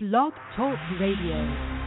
Blog Talk Radio.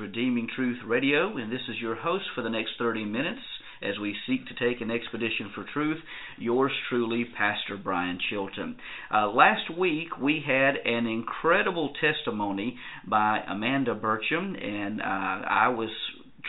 Redeeming Truth Radio, and this is your host for the next 30 minutes as we seek to take an expedition for truth. Yours truly, Pastor Brian Chilton. Uh, last week we had an incredible testimony by Amanda Burcham, and uh, I was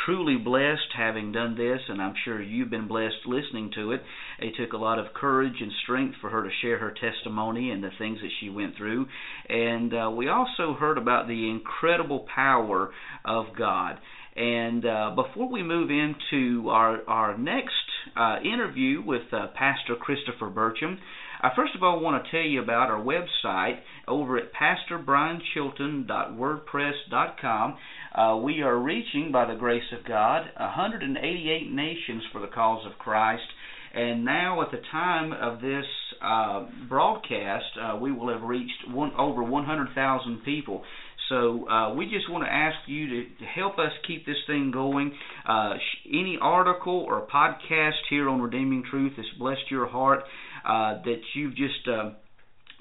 truly blessed having done this, and I'm sure you've been blessed listening to it. It took a lot of courage and strength for her to share her testimony and the things that she went through. And uh, we also heard about the incredible power of God. And uh, before we move into our our next uh, interview with uh, Pastor Christopher Burcham, I first of all want to tell you about our website over at pastorbrianchilton.wordpress.com. Uh, we are reaching, by the grace of God, 188 nations for the cause of Christ. And now, at the time of this uh, broadcast, uh, we will have reached one, over 100,000 people. So uh, we just want to ask you to, to help us keep this thing going. Uh, any article or podcast here on Redeeming Truth that's blessed your heart, that you've just uh,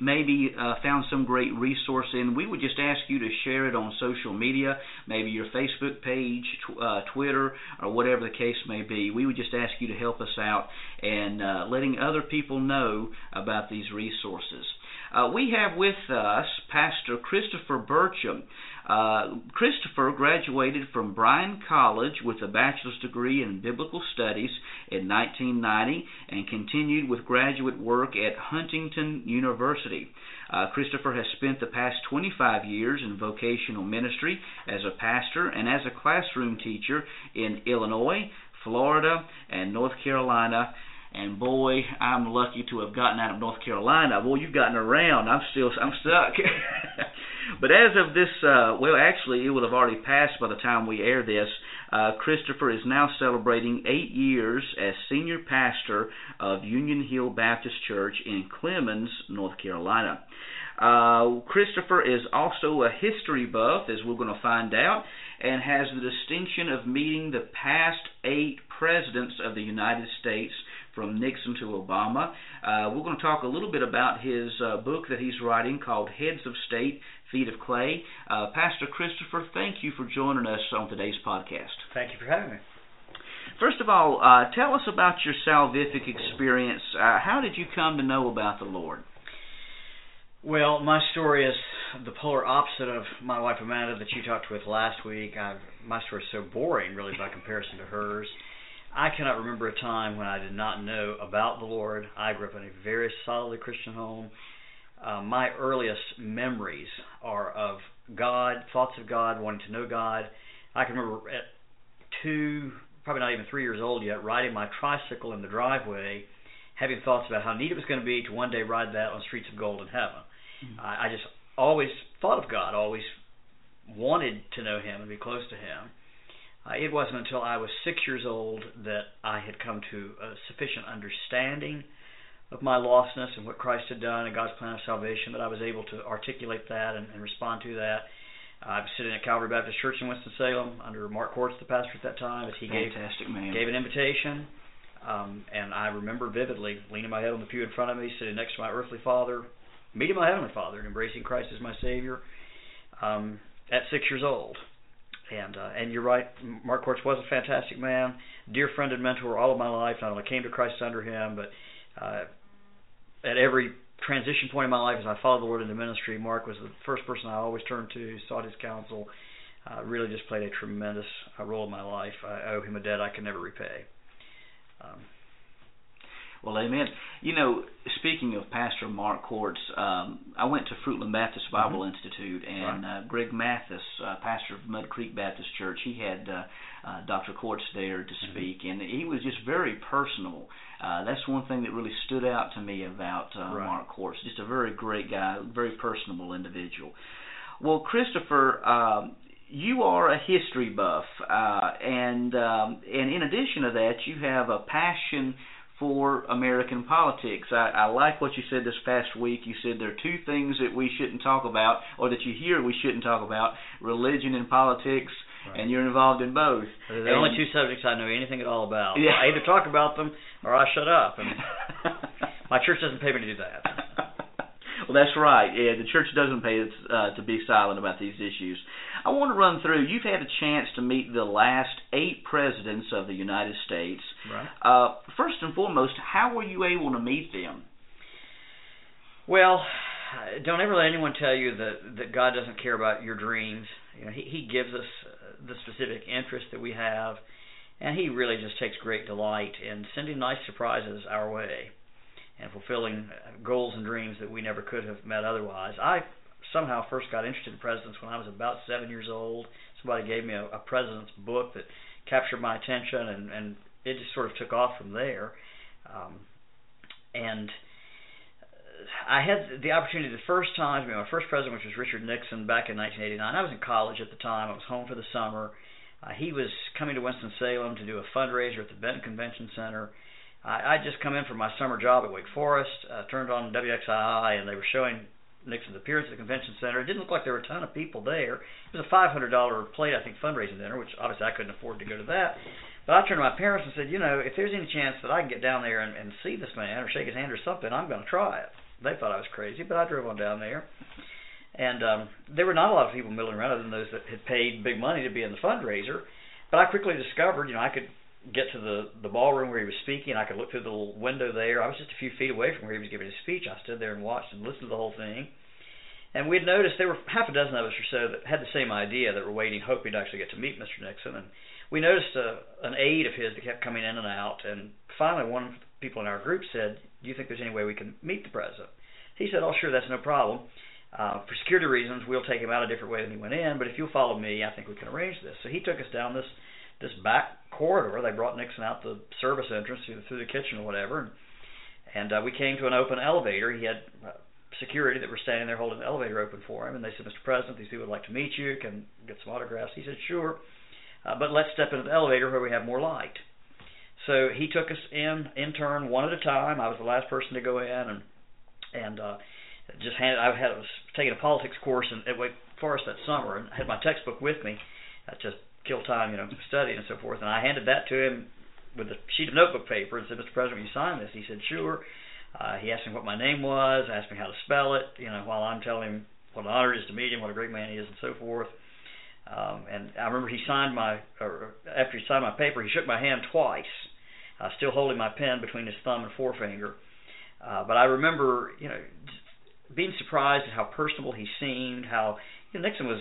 maybe uh, found some great resource in, we would just ask you to share it on social media, maybe your Facebook page, tw- uh, Twitter, or whatever the case may be. We would just ask you to help us out and uh, letting other people know about these resources. Uh, we have with us Pastor Christopher Burcham. Uh, Christopher graduated from Bryan College with a bachelor's degree in biblical studies in 1990 and continued with graduate work at Huntington University. Uh, Christopher has spent the past 25 years in vocational ministry as a pastor and as a classroom teacher in Illinois, Florida, and North Carolina and boy, I'm lucky to have gotten out of North Carolina. Boy, you've gotten around. I'm still I'm stuck. but as of this, uh, well, actually, it would have already passed by the time we air this. Uh, Christopher is now celebrating eight years as senior pastor of Union Hill Baptist Church in Clemmons, North Carolina. Uh, Christopher is also a history buff, as we're going to find out, and has the distinction of meeting the past eight presidents of the United States from Nixon to Obama. Uh, we're going to talk a little bit about his uh, book that he's writing called Heads of State, Feet of Clay. Uh, Pastor Christopher, thank you for joining us on today's podcast. Thank you for having me. First of all, uh, tell us about your salvific experience. Uh, how did you come to know about the Lord? Well, my story is the polar opposite of my wife Amanda that you talked with last week. I, my story is so boring, really, by comparison to hers. I cannot remember a time when I did not know about the Lord. I grew up in a very solidly Christian home. Uh, my earliest memories are of God, thoughts of God, wanting to know God. I can remember at two, probably not even three years old yet, riding my tricycle in the driveway, having thoughts about how neat it was going to be to one day ride that on streets of gold in heaven. Mm-hmm. I, I just always thought of God, always wanted to know Him and be close to Him. Uh, it wasn't until I was six years old that I had come to a sufficient understanding of my lostness and what Christ had done and God's plan of salvation that I was able to articulate that and, and respond to that. I was sitting at Calvary Baptist Church in Winston Salem under Mark Corts, the pastor at that time, as he Fantastic gave man. gave an invitation. Um, and I remember vividly leaning my head on the pew in front of me, sitting next to my earthly father, meeting my heavenly father, and embracing Christ as my Savior um, at six years old. And uh, and you're right, Mark Corts was a fantastic man, dear friend and mentor all of my life. Not only came to Christ under him, but uh, at every transition point in my life as I followed the Lord into ministry, Mark was the first person I always turned to, sought his counsel. Uh, really just played a tremendous uh, role in my life. I owe him a debt I can never repay. Um, well, amen. You know, speaking of Pastor Mark Corts, um, I went to Fruitland Baptist Bible mm-hmm. Institute, and right. uh, Greg Mathis, uh, pastor of Mud Creek Baptist Church, he had uh, uh, Dr. Corts there to mm-hmm. speak, mm-hmm. and he was just very personal. Uh, that's one thing that really stood out to me about uh, right. Mark Corts. Just a very great guy, very personable individual. Well, Christopher, um, you are a history buff, uh, and um, and in addition to that, you have a passion for American politics. I, I like what you said this past week. You said there are two things that we shouldn't talk about, or that you hear we shouldn't talk about: religion and politics. Right. And you're involved in both. They're the and, only two subjects I know anything at all about. Yeah. I either talk about them or I shut up. And my church doesn't pay me to do that. Well, that's right. Yeah, the church doesn't pay us uh, to be silent about these issues. I want to run through. You've had a chance to meet the last eight presidents of the United States. Right. Uh, first and foremost, how were you able to meet them? Well, don't ever let anyone tell you that that God doesn't care about your dreams. You know, He He gives us the specific interest that we have, and He really just takes great delight in sending nice surprises our way and fulfilling goals and dreams that we never could have met otherwise. I somehow first got interested in presidents when I was about seven years old. Somebody gave me a, a president's book that captured my attention, and, and it just sort of took off from there. Um, and I had the opportunity the first time, I mean, my first president, which was Richard Nixon back in 1989. I was in college at the time. I was home for the summer. Uh, he was coming to Winston-Salem to do a fundraiser at the Benton Convention Center I, I'd just come in from my summer job at Wake Forest, uh, turned on WXII, and they were showing Nixon's appearance at the convention center. It didn't look like there were a ton of people there. It was a $500 plate, I think, fundraising dinner, which obviously I couldn't afford to go to that. But I turned to my parents and said, you know, if there's any chance that I can get down there and, and see this man or shake his hand or something, I'm going to try it. They thought I was crazy, but I drove on down there. And um, there were not a lot of people milling around other than those that had paid big money to be in the fundraiser. But I quickly discovered, you know, I could get to the the ballroom where he was speaking. I could look through the little window there. I was just a few feet away from where he was giving his speech. I stood there and watched and listened to the whole thing. And we had noticed there were half a dozen of us or so that had the same idea that were waiting, hoping to actually get to meet Mr. Nixon. And we noticed a, uh, an aide of his that kept coming in and out. And finally, one of the people in our group said, "Do you think there's any way we can meet the president?" He said, "Oh, sure, that's no problem." Uh, for security reasons, we'll take him out a different way than he went in, but if you'll follow me, I think we can arrange this. So he took us down this this back corridor. They brought Nixon out the service entrance through, the kitchen or whatever, and, and uh, we came to an open elevator. He had uh, security that were standing there holding the elevator open for him, and they said, "Mr. President, these people would like to meet you. Can get some autographs." He said, "Sure, uh, but let's step into the elevator where we have more light." So he took us in in turn, one at a time. I was the last person to go in, and and uh, just handed. I had I was taking a politics course in, at Wake Forest that summer, and had my textbook with me. Uh, just kill time, you know, studying and so forth. And I handed that to him with a sheet of notebook paper and said, Mr. President, will you sign this? He said, sure. Uh, he asked me what my name was, asked me how to spell it, you know, while I'm telling him what an honor it is to meet him, what a great man he is, and so forth. Um, and I remember he signed my, or after he signed my paper, he shook my hand twice, uh, still holding my pen between his thumb and forefinger. Uh, but I remember, you know, being surprised at how personable he seemed, how you know, Nixon was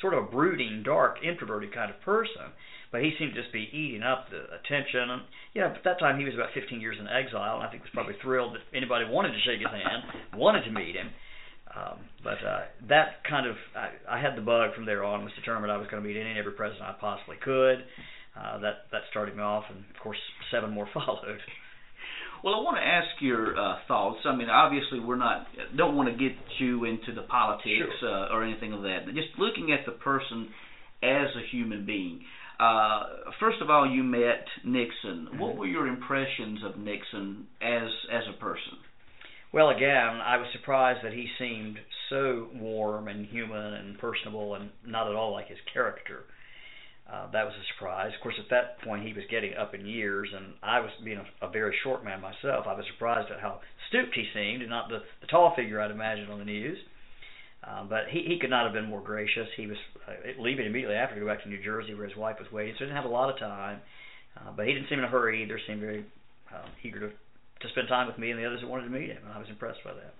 sort of a brooding, dark, introverted kind of person. But he seemed to just be eating up the attention. And you at that time he was about 15 years in exile, and I think was probably thrilled that anybody wanted to shake his hand, wanted to meet him. Um, but uh, that kind of, I, I had the bug from there on. Was determined I was going to meet any and every president I possibly could. uh, that that started me off, and of course seven more followed. Well, I want to ask your uh, thoughts. I mean, obviously, we're not don't want to get you into the politics sure. uh, or anything of that. But just looking at the person as a human being. Uh, first of all, you met Nixon. Mm-hmm. What were your impressions of Nixon as as a person? Well, again, I was surprised that he seemed so warm and human and personable, and not at all like his character. Uh, that was a surprise. Of course, at that point, he was getting up in years, and I was being a, a very short man myself. I was surprised at how stooped he seemed, and not the, the tall figure I'd imagined on the news. Uh, but he, he could not have been more gracious. He was uh, leaving immediately after to go back to New Jersey, where his wife was waiting, so he didn't have a lot of time. Uh, but he didn't seem in a hurry either. Seemed very uh, eager to to spend time with me and the others that wanted to meet him, and I was impressed by that.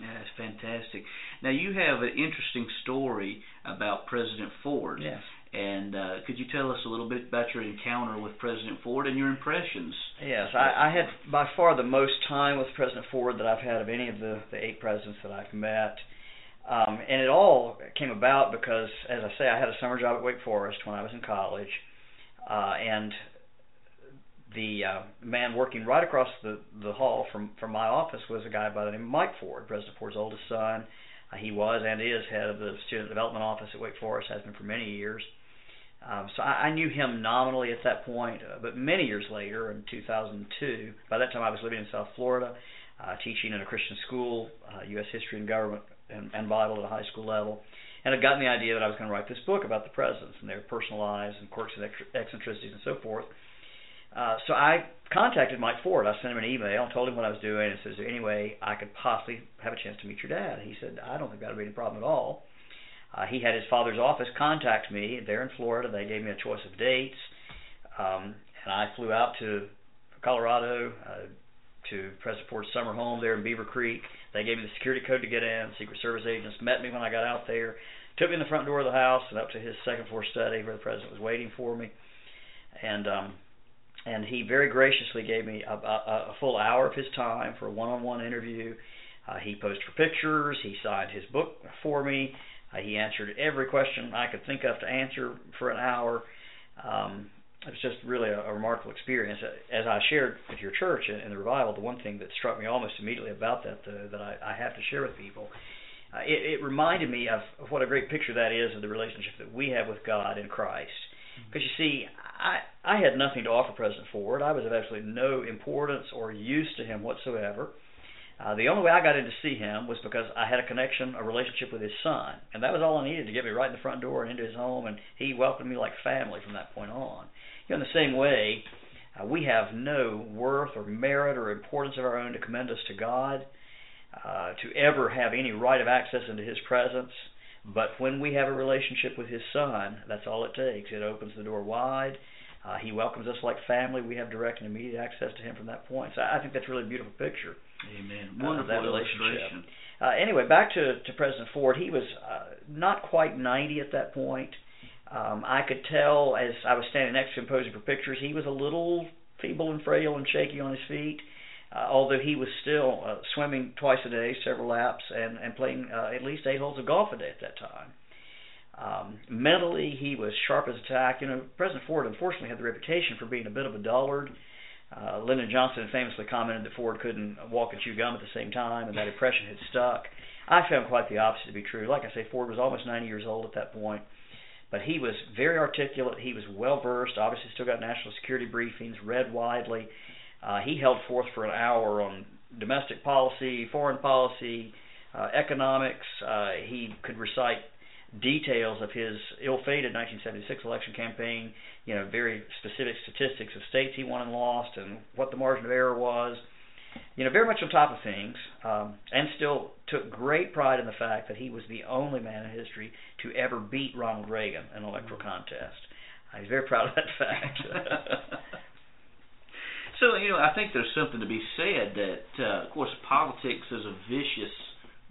Yeah, that's fantastic. Now you have an interesting story about President Ford. Yes. And uh, could you tell us a little bit about your encounter with President Ford and your impressions? Yes, I, I had by far the most time with President Ford that I've had of any of the, the eight presidents that I've met. Um, and it all came about because, as I say, I had a summer job at Wake Forest when I was in college. Uh, and the uh, man working right across the, the hall from, from my office was a guy by the name of Mike Ford, President Ford's oldest son. Uh, he was and is head of the Student Development Office at Wake Forest, has been for many years. Um, so I, I knew him nominally at that point, uh, but many years later, in 2002, by that time I was living in South Florida, uh, teaching in a Christian school, uh, U.S. history and government and, and Bible at a high school level, and had gotten the idea that I was going to write this book about the presidents and their personal lives and quirks and eccentricities and so forth. Uh, so I contacted Mike Ford. I sent him an email, told him what I was doing, and said, "Is there any way I could possibly have a chance to meet your dad?" He said, "I don't think that'd be any problem at all." Uh, he had his father's office contact me there in Florida. They gave me a choice of dates, um, and I flew out to Colorado uh, to President Ford's summer home there in Beaver Creek. They gave me the security code to get in. Secret Service agents met me when I got out there, took me in the front door of the house and up to his second floor study where the president was waiting for me, and um, and he very graciously gave me a, a, a full hour of his time for a one-on-one interview. Uh, he posed for pictures. He signed his book for me. Uh, he answered every question I could think of to answer for an hour. Um, it was just really a, a remarkable experience. As I shared with your church in, in the revival, the one thing that struck me almost immediately about that uh, that I, I have to share with people, uh, it, it reminded me of, of what a great picture that is of the relationship that we have with God in Christ. Because you see, I I had nothing to offer President Ford. I was of absolutely no importance or use to him whatsoever. Uh, the only way I got in to see him was because I had a connection, a relationship with his son, and that was all I needed to get me right in the front door and into his home. And he welcomed me like family from that point on. You know, in the same way, uh, we have no worth or merit or importance of our own to commend us to God, uh, to ever have any right of access into His presence. But when we have a relationship with His Son, that's all it takes. It opens the door wide. Uh, he welcomes us like family. We have direct and immediate access to Him from that point. So I think that's really a beautiful picture. Amen. Uh, Wonderful that illustration. Uh, anyway, back to, to President Ford. He was uh, not quite 90 at that point. Um, I could tell as I was standing next to him posing for pictures, he was a little feeble and frail and shaky on his feet. Uh, although he was still uh, swimming twice a day, several laps, and and playing uh, at least eight holes of golf a day at that time. Um, mentally, he was sharp as a tack. You know, President Ford unfortunately had the reputation for being a bit of a dullard. Uh, Lyndon Johnson famously commented that Ford couldn't walk and chew gum at the same time, and that impression had stuck. I found quite the opposite to be true. Like I say, Ford was almost 90 years old at that point, but he was very articulate. He was well versed. Obviously, still got national security briefings, read widely. Uh, he held forth for an hour on domestic policy, foreign policy, uh, economics. Uh, he could recite details of his ill-fated 1976 election campaign, you know, very specific statistics of states he won and lost and what the margin of error was. You know, very much on top of things, um, and still took great pride in the fact that he was the only man in history to ever beat Ronald Reagan in an electoral contest. Uh, he's very proud of that fact. so you know, I think there's something to be said that, uh, of course, politics is a vicious,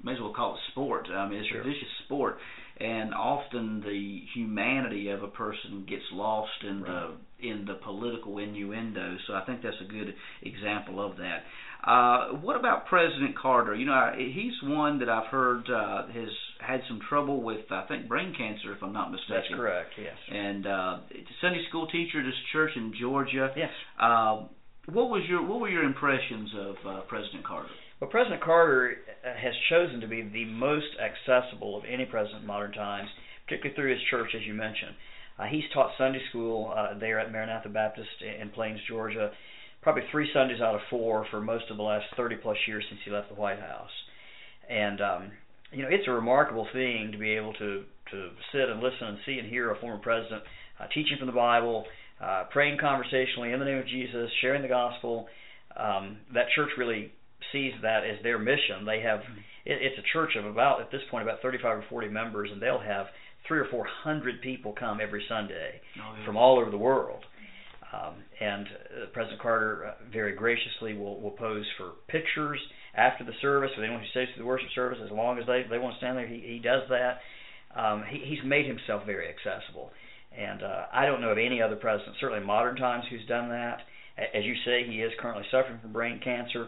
may as well call it sport. I mean, it's Sure. a vicious sport, and often the humanity of a person gets lost in Right. the in the political innuendo. So I think that's a good example of that. Uh, what about President Carter? You know, I- he's one that I've heard uh, has had some trouble with I think brain cancer, if I'm not mistaken. That's correct. Yes. And uh, Sunday school teacher at his church in Georgia. Yes. Uh, what was your what were your impressions of uh, President Carter? Well, President Carter uh, has chosen to be the most accessible of any president in modern times, particularly through his church, as you mentioned. Uh, he's taught Sunday school uh, there at Maranatha Baptist in Plains, Georgia, probably three Sundays out of four for most of the last 30 plus years since he left the White House. And um, you know, it's a remarkable thing to be able to to sit and listen and see and hear a former president uh, teaching from the Bible, uh, praying conversationally in the name of Jesus, sharing the gospel. Um, that church really sees that as their mission. They have it, it's a church of about at this point about 35 or 40 members, and they'll have three or four hundred people come every Sunday Oh, yeah. from all over the world. Um, and uh, President Carter uh, very graciously will, will pose for pictures after the service with anyone who stays through the worship service. As long as they they want to stand there, he he does that. Um, he, he's made himself very accessible, and uh, I don't know of any other president, certainly in modern times, who's done that. As you say, he is currently suffering from brain cancer.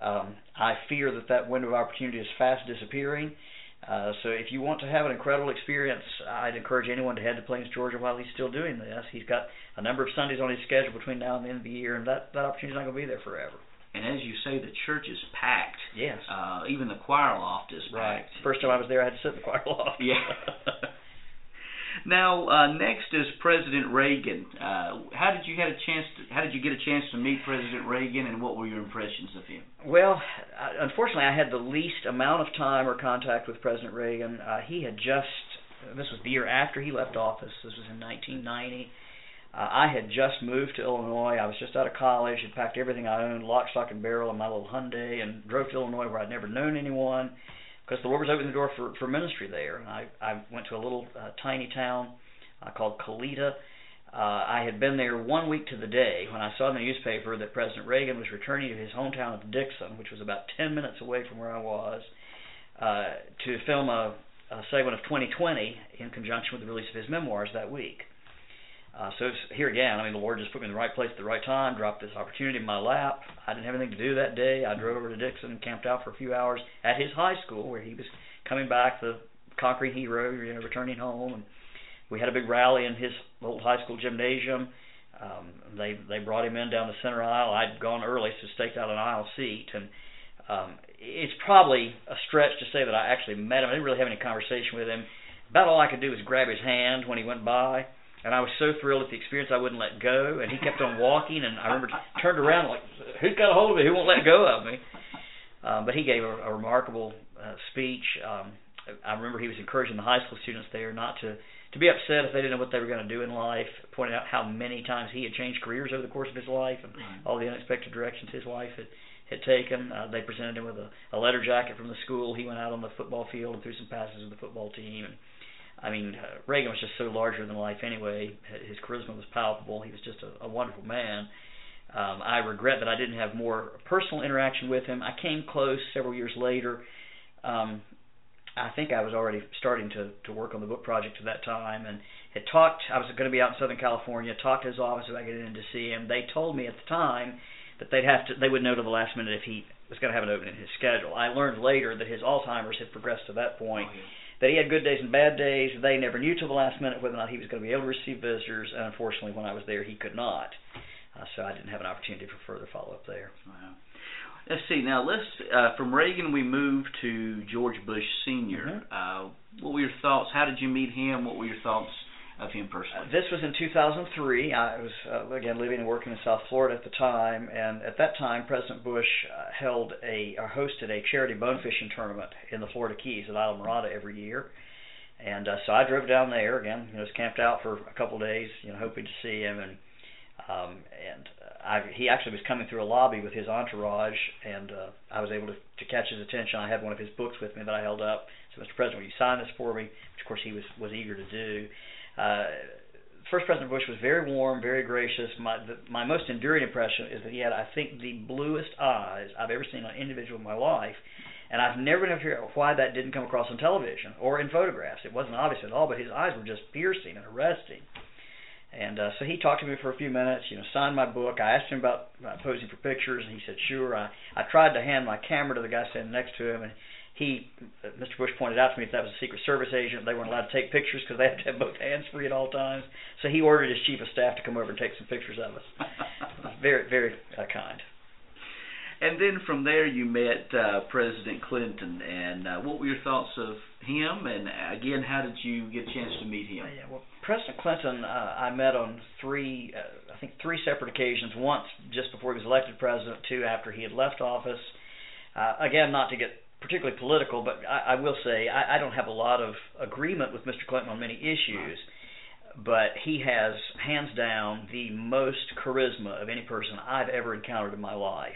Um, I fear that that window of opportunity is fast disappearing. Uh, so if you want to have an incredible experience, I'd encourage anyone to head to Plains, Georgia while he's still doing this. He's got a number of Sundays on his schedule between now and the end of the year, and that, that opportunity's not going to be there forever. And as you say, the church is packed. Yes. Uh, even the choir loft is right. packed. First time I was there, I had to sit in the choir loft. Yeah. Now, uh, next is President Reagan. Uh, how did you had a chance? To, how did you get a chance to meet President Reagan, and what were your impressions of him? Well, uh, unfortunately, I had the least amount of time or contact with President Reagan. Uh, he had just, this was the year after he left office, this was in 1990. Uh, I had just moved to Illinois. I was just out of college, had packed everything I owned, lock, stock, and barrel in my little Hyundai, and drove to Illinois where I'd never known anyone because the Lord was opening the door for, for ministry there. And I, I went to a little uh, tiny town uh, called Colita. Uh, I had been there one week to the day when I saw in the newspaper that President Reagan was returning to his hometown of Dixon, which was about 10 minutes away from where I was, uh, to film a, a segment of 2020 in conjunction with the release of his memoirs that week. Uh, so here again, I mean, the Lord just put me in the right place at the right time, dropped this opportunity in my lap. I didn't have anything to do that day. I drove over to Dixon and camped out for a few hours at his high school where he was coming back, the conquering hero, you know, returning home. And we had a big rally in his old high school gymnasium. Um, they they brought him in down the center aisle. I'd gone early, so staked out an aisle seat, and um, it's probably a stretch to say that I actually met him. I didn't really have any conversation with him. About all I could do was grab his hand when he went by, and I was so thrilled at the experience I wouldn't let go. And he kept on walking, and I remember turned around like, "Who's got a hold of me? Who won't let go of me?" Um, but he gave a, a remarkable uh, speech. Um, I remember he was encouraging the high school students there not to to be upset if they didn't know what they were going to do in life, pointing out how many times he had changed careers over the course of his life and all the unexpected directions his wife had had taken. Uh, they presented him with a, a letter jacket from the school. He went out on the football field and threw some passes with the football team. And I mean, uh, Reagan was just so larger than life anyway. His charisma was palpable. He was just a, a wonderful man. Um, I regret that I didn't have more personal interaction with him. I came close several years later. Um, I think I was already starting to to work on the book project at that time, and had talked. I was going to be out in Southern California. Talked to his office about getting in to see him. They told me at the time that they'd have to. They would know to the last minute if he was going to have an opening in his schedule. I learned later that his Alzheimer's had progressed to that point. Oh, yeah. That he had good days and bad days. They never knew till the last minute whether or not he was going to be able to receive visitors, and unfortunately, when I was there, he could not. Uh, so I didn't have an opportunity for further follow up there. Wow. Let's see. Now, let's uh, from Reagan we move to George Bush senior Mhm. Uh, what were your thoughts? How did you meet him? What were your thoughts of him Uh, personally? this was in 2003. I was uh, again living and working in South Florida at the time, and at that time, President Bush uh, held a or hosted a charity bone fishing tournament in the Florida Keys at Islamorada every year. And uh, so I drove down there again. You know, was camped out for a couple of days, you know, hoping to see him. And um, and I, he actually was coming through a lobby with his entourage, and uh, I was able to, to catch his attention. I had one of his books with me that I held up. So, Mr. President, will you sign this for me? Which, of course, he was was eager to do. Uh, First President Bush was very warm, very gracious. My the, my most enduring impression is that he had, I think, the bluest eyes I've ever seen on an individual in my life, and I've never been able to figure out why that didn't come across on television or in photographs. It wasn't obvious at all, but his eyes were just piercing and arresting. And uh, so he talked to me for a few minutes, you know, signed my book. I asked him about, about posing for pictures, and he said sure. I I tried to hand my camera to the guy standing next to him, and he, uh, Mr. Bush pointed out to me that was a Secret Service agent, they weren't allowed to take pictures because they have to have both hands free at all times. So he ordered his chief of staff to come over and take some pictures of us. very, very uh, kind. And then from there, you met uh, President Clinton. And uh, what were your thoughts of him? And again, how did you get a chance to meet him? Uh, yeah, well, President Clinton, uh, I met on three, uh, I think, three separate occasions. Once just before he was elected president, two after he had left office. Uh, again, not to get particularly political, but I, I will say I, I don't have a lot of agreement with Mr. Clinton on many issues, but he has hands down the most charisma of any person I've ever encountered in my life.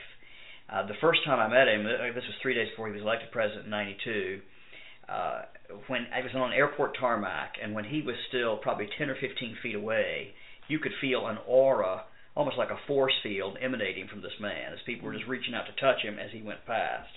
Uh, the first time I met him, uh, this was three days before he was elected president in '92. Uh, when I was on airport tarmac, and when he was still probably 10 or 15 feet away, you could feel an aura, almost like a force field, emanating from this man as people were just reaching out to touch him as he went past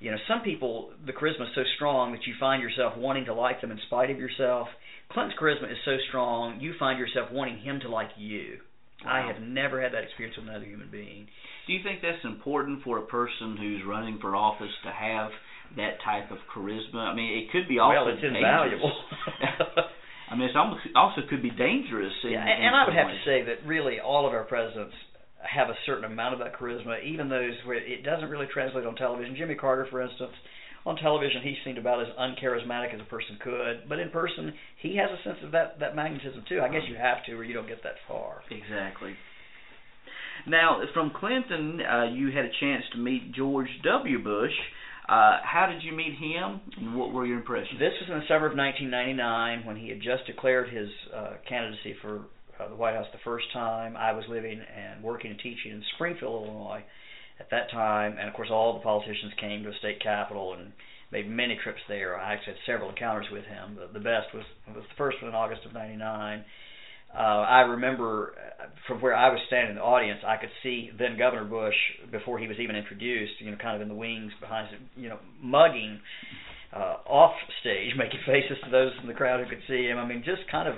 you know, some people the charisma is so strong that you find yourself wanting to like them in spite of yourself. Clinton's charisma is so strong you find yourself wanting him to like you. Wow. I have never had that experience with another human being. Do you think that's important for a person who's running for office to have that type of charisma? I mean, it could be also well, it's invaluable. I mean, it also could be dangerous. In, yeah, and, and I would ways. have to say that really all of our presidents have a certain amount of that charisma, even those where it doesn't really translate on television. Jimmy Carter, for instance, on television he seemed about as uncharismatic as a person could, but in person he has a sense of that that magnetism too. I guess you have to, or you don't get that far. Exactly. Now, from Clinton, uh, you had a chance to meet George W. Bush. Uh, how did you meet him, and what were your impressions? This was in the summer of 1999 when he had just declared his uh, candidacy for uh, the White House the first time. I was living and working and teaching in Springfield, Illinois at that time, and of course all the politicians came to the state capitol and made many trips there. I actually had several encounters with him. The, the best was was the first one in August of '99. Uh, I remember uh, from where I was standing in the audience, I could see then Governor Bush before he was even introduced, you know, kind of in the wings behind, you know, mugging uh, off stage, making faces to those in the crowd who could see him. I mean, just kind of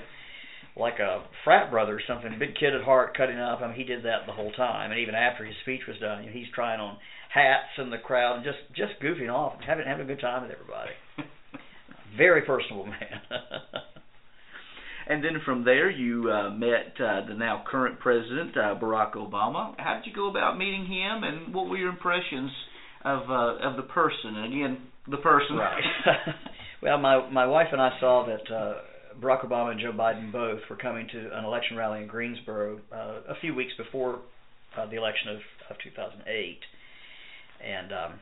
like a frat brother or something, big kid at heart, cutting up. I mean, he did that the whole time, and even after his speech was done, you know, he's trying on hats in the crowd and just just goofing off, and having having a good time with everybody. Very personable man. and then from there, you uh, met uh, the now current president, uh, Barack Obama. How did you go about meeting him, and what were your impressions of uh, of the person? And again, the person. Right. well, my my wife and I saw that. Uh, Barack Obama and Joe Biden both were coming to an election rally in Greensboro uh, a few weeks before uh, the election of, of 2008, and um,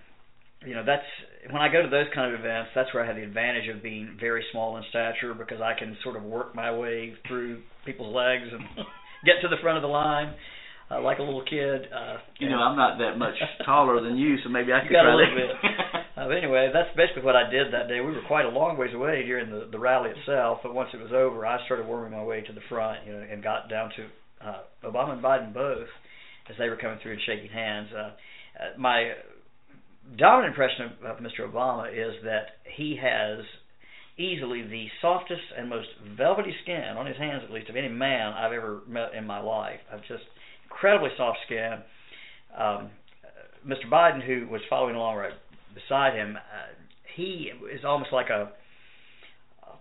you know that's when I go to those kind of events. That's where I have the advantage of being very small in stature because I can sort of work my way through people's legs and get to the front of the line uh, like a little kid. Uh, you know, I'm not that much taller than you, so maybe I could got a little bit. Uh, anyway, that's basically what I did that day. We were quite a long ways away during the the rally itself, but once it was over, I started worming my way to the front, you know, and got down to uh, Obama and Biden both as they were coming through and shaking hands. Uh, uh, my dominant impression of, of Mr. Obama is that he has easily the softest and most velvety skin on his hands, at least, of any man I've ever met in my life. I've just incredibly soft skin. Um, Mr. Biden, who was following along right beside him, uh, he is almost like a,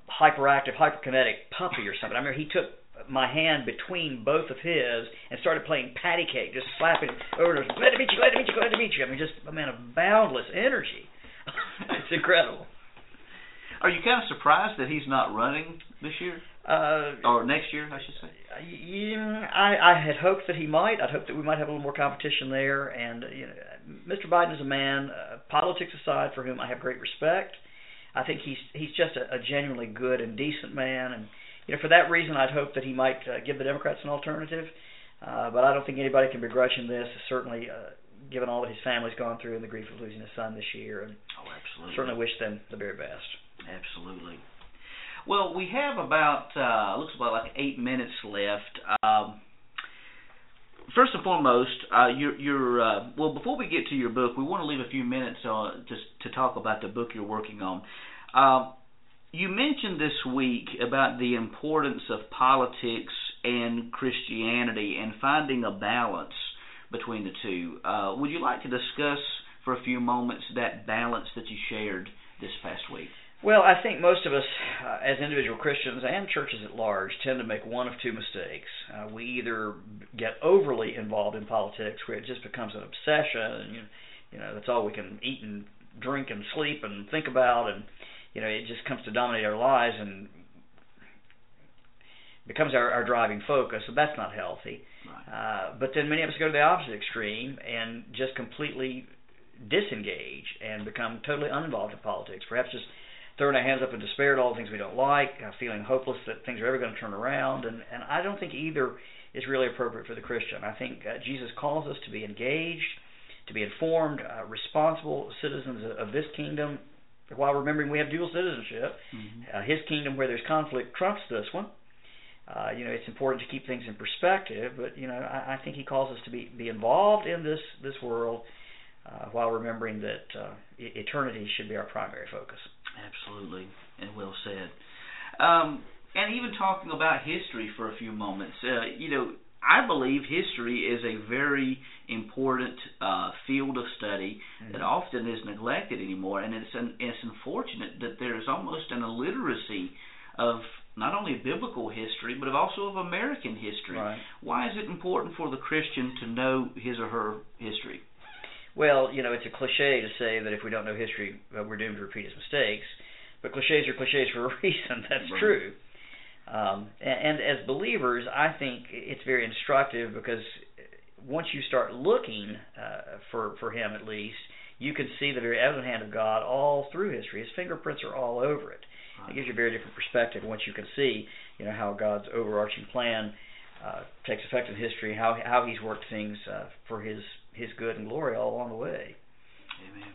hyperactive, hyperkinetic puppy or something. I mean, he took my hand between both of his and started playing patty cake, just slapping over to glad to meet you, glad to meet you, glad to meet you. I mean, just a man of boundless energy. it's incredible. Are you kind of surprised that he's not running this year? Uh, or next year, I should say. Yeah, I, I had hoped that he might. I'd hoped that we might have a little more competition there. And you know, Mr. Biden is a man, uh, politics aside, for whom I have great respect. I think he's he's just a, a genuinely good and decent man, and you know, for that reason, I'd hope that he might uh, give the Democrats an alternative. Uh, but I don't think anybody can begrudge him this. Certainly, uh, given all that his family's gone through and the grief of losing his son this year, and oh, absolutely. certainly wish them the very best. Absolutely. Well, we have about uh, looks about like eight minutes left. Um, first and foremost, uh, your your uh, well before we get to your book, we want to leave a few minutes uh, just to talk about the book you're working on. Uh, you mentioned this week about the importance of politics and Christianity and finding a balance between the two. Uh, would you like to discuss for a few moments that balance that you shared this past week? Well, I think most of us, uh, as individual Christians and churches at large, tend to make one of two mistakes. Uh, we either get overly involved in politics, where it just becomes an obsession, and you, you know that's all we can eat and drink and sleep and think about, and you know it just comes to dominate our lives and becomes our, our driving focus. So that's not healthy. Right. Uh, but then many of us go to the opposite extreme and just completely disengage and become totally uninvolved in politics. Perhaps just throwing our hands up in despair at all the things we don't like, uh, feeling hopeless that things are ever going to turn around, and and I don't think either is really appropriate for the Christian. I think uh, Jesus calls us to be engaged, to be informed, uh, responsible citizens of this kingdom, while remembering we have dual citizenship. Mm-hmm. Uh, his kingdom, where there's conflict, trumps this one. Uh, you know, it's important to keep things in perspective, but you know, I, I think he calls us to be be involved in this this world, uh, while remembering that uh, eternity should be our primary focus. Absolutely, and well said. Um, and even talking about history for a few moments, uh, you know, I believe history is a very important uh, field of study mm-hmm. that often is neglected anymore, and it's an, it's unfortunate that there is almost an illiteracy of not only biblical history but also of American history. Right. Why is it important for the Christian to know his or her history? Well, you know, it's a cliche to say that if we don't know history, uh, we're doomed to repeat its mistakes. But cliches are cliches for a reason. That's right. true. Um, and, and as believers, I think it's very instructive because once you start looking uh, for for Him, at least you can see the very evident hand of God all through history. His fingerprints are all over it. It gives you a very different perspective once you can see, you know, how God's overarching plan uh, takes effect in history, how how He's worked things uh, for His His good and glory all along the way. Amen.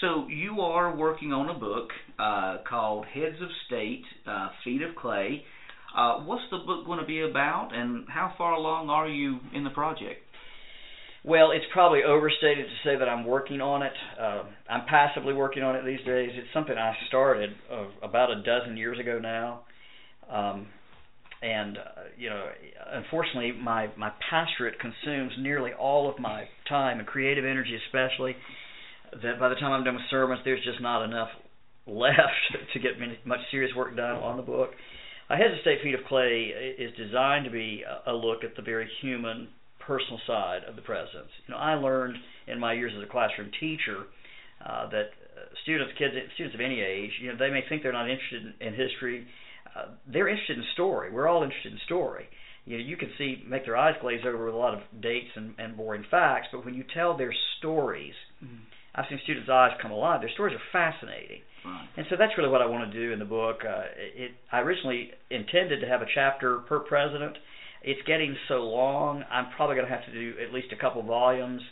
So you are working on a book uh, called Heads of State, uh, Feet of Clay. Uh, what's the book going to be about, and how far along are you in the project? Well, it's probably overstated to say that I'm working on it. Uh, I'm passively working on it these days. It's something I started uh, about a dozen years ago now. Um, and uh, you know, unfortunately, my my pastorate consumes nearly all of my time and creative energy, especially. That by the time I'm done with sermons, there's just not enough left to get many, much serious work done on the book. Of State Feet of Clay is designed to be a look at the very human, personal side of the presidents. You know, I learned in my years as a classroom teacher uh, that uh, students, kids, students of any age, you know, they may think they're not interested in, in history uh, they're interested in story. We're all interested in story. You know, you can see make their eyes glaze over with a lot of dates and, and boring facts, but when you tell their stories, mm-hmm. I've seen students' eyes come alive. Their stories are fascinating, right. and so that's really what I want to do in the book. Uh, it I originally intended to have a chapter per president. It's getting so long. I'm probably going to have to do at least a couple volumes.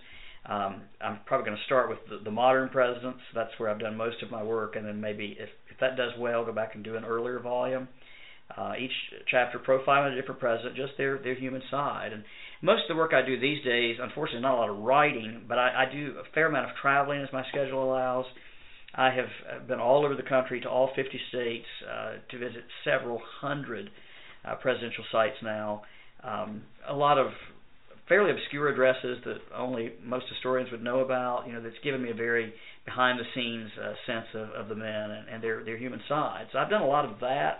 Um, I'm probably going to start with the, the modern presidents. That's where I've done most of my work, and then maybe if if that does well, go back and do an earlier volume. Uh, each chapter profiling a different president, just their their human side. And most of the work I do these days, unfortunately, not a lot of writing, but I, I do a fair amount of traveling as my schedule allows. I have been all over the country to all 50 states uh, to visit several hundred uh, presidential sites now. Um, a lot of fairly obscure addresses that only most historians would know about. You know, that's given me a very behind the scenes uh, sense of, of the men and, and their their human side. So I've done a lot of that,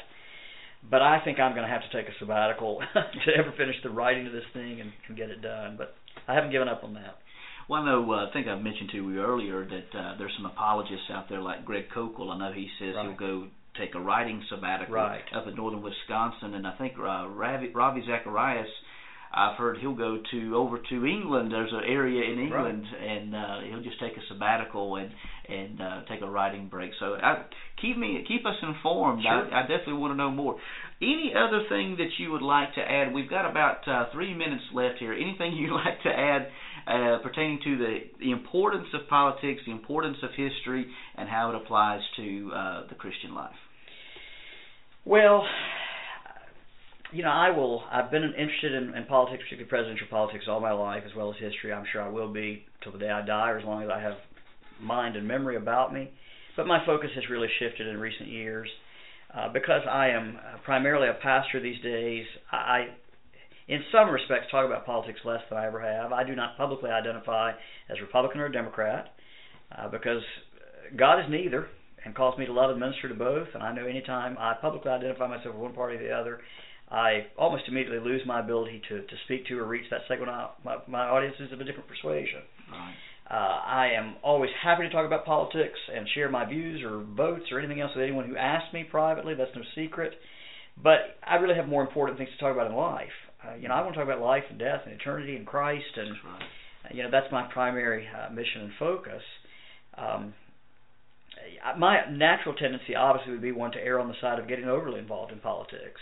but I think I'm going to have to take a sabbatical to ever finish the writing of this thing and, and get it done. But I haven't given up on that. Well, I know. Uh, I think I mentioned to you earlier that uh, there's some apologists out there like Greg Koukl. I know he says right. he'll go take a writing sabbatical right. up in northern Wisconsin, and I think uh, Ravi, Ravi Zacharias I've heard he'll go to over to England. There's an area in England, right. and uh, he'll just take a sabbatical and and uh, take a writing break. So I, keep me keep us informed. Sure. I, I definitely want to know more. Any other thing that you would like to add? We've got about uh, three minutes left here. Anything you'd like to add uh, pertaining to the the importance of politics, the importance of history, and how it applies to uh, the Christian life? Well, you know, I will. I've been interested in, in politics, particularly presidential politics, all my life, as well as history. I'm sure I will be till the day I die, or as long as I have mind and memory about me. But my focus has really shifted in recent years uh, because I am uh, primarily a pastor these days. I, in some respects, talk about politics less than I ever have. I do not publicly identify as Republican or Democrat uh, because God is neither and calls me to love and minister to both. And I know anytime I publicly identify myself with one party or the other, I almost immediately lose my ability to, to speak to or reach that segment of my, my audience is of a different persuasion. Right. Uh, I am always happy to talk about politics and share my views or votes or anything else with anyone who asks me privately. That's no secret. But I really have more important things to talk about in life. Uh, you know, I want to talk about life and death and eternity and Christ, and right. uh, you know that's my primary uh, mission and focus. Um, my natural tendency, obviously, would be one to err on the side of getting overly involved in politics.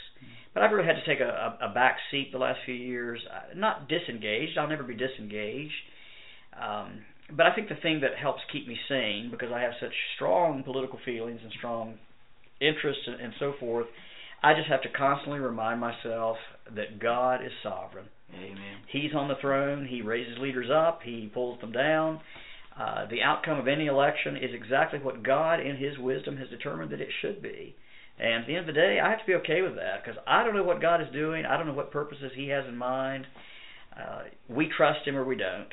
But I've really had to take a, a, a back seat the last few years. Not disengaged. I'll never be disengaged. Um, but I think the thing that helps keep me sane, because I have such strong political feelings and strong interests and, and so forth, I just have to constantly remind myself that God is sovereign. Amen. He's on the throne. He raises leaders up. He pulls them down. Uh, the outcome of any election is exactly what God, in His wisdom, has determined that it should be. And at the end of the day, I have to be okay with that because I don't know what God is doing. I don't know what purposes He has in mind. Uh, we trust Him or we don't.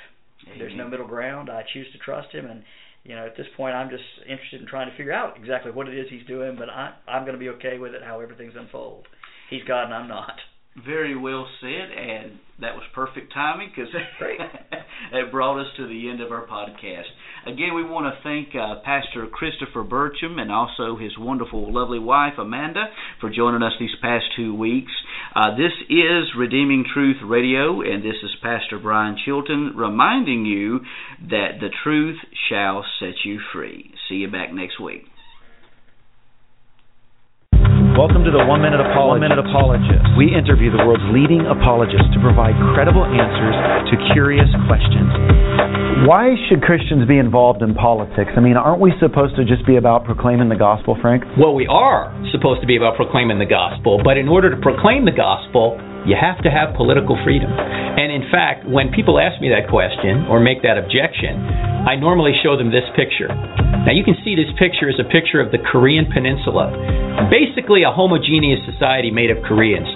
Amen. There's no middle ground. I choose to trust Him, and you know, at this point, I'm just interested in trying to figure out exactly what it is He's doing. But I, I'm going to be okay with it, how everything's unfold. He's God, and I'm not. Very well said, and that was perfect timing because it brought us to the end of our podcast. Again, we want to thank uh, Pastor Christopher Burcham and also his wonderful, lovely wife Amanda for joining us these past two weeks. Uh, this is Redeeming Truth Radio, and this is Pastor Brian Chilton reminding you that the truth shall set you free. See you back next week. Welcome to the One Minute Apologist. One Minute Apologist. We interview the world's leading apologists to provide credible answers to curious questions. Why should Christians be involved in politics? I mean, aren't we supposed to just be about proclaiming the gospel, Frank? Well, we are supposed to be about proclaiming the gospel, but in order to proclaim the gospel, you have to have political freedom. And in fact, when people ask me that question or make that objection, I normally show them this picture. Now, you can see this picture is a picture of the Korean Peninsula, basically a homogeneous society made of Koreans.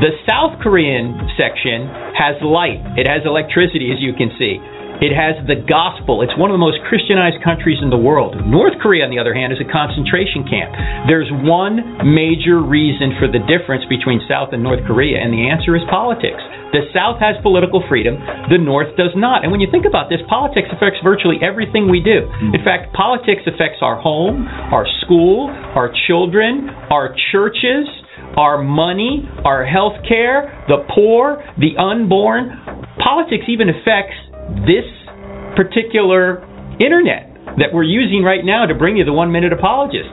The South Korean section has light, it has electricity, as you can see. It has the gospel. It's one of the most Christianized countries in the world. North Korea, on the other hand, is a concentration camp. There's one major reason for the difference between South and North Korea, and the answer is politics. The South has political freedom, the North does not. And when you think about this, politics affects virtually everything we do. In fact, politics affects our home, our school, our children, our churches, our money, our health care, the poor, the unborn. Politics even affects this particular internet that we're using right now to bring you the one minute apologist.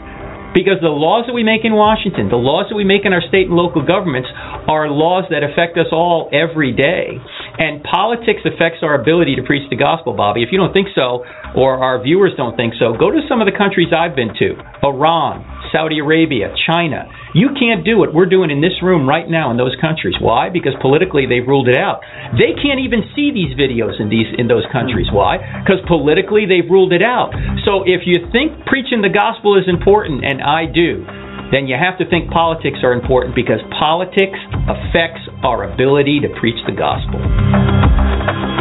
Because the laws that we make in Washington, the laws that we make in our state and local governments are laws that affect us all every day. And politics affects our ability to preach the gospel, Bobby. If you don't think so, or our viewers don't think so, go to some of the countries I've been to Iran, Saudi Arabia, China. You can't do what we're doing in this room right now in those countries. Why? Because politically they've ruled it out. They can't even see these videos in these in those countries. Why? Because politically they've ruled it out. So if you think preaching the gospel is important, and I do, then you have to think politics are important because politics affects our ability to preach the gospel.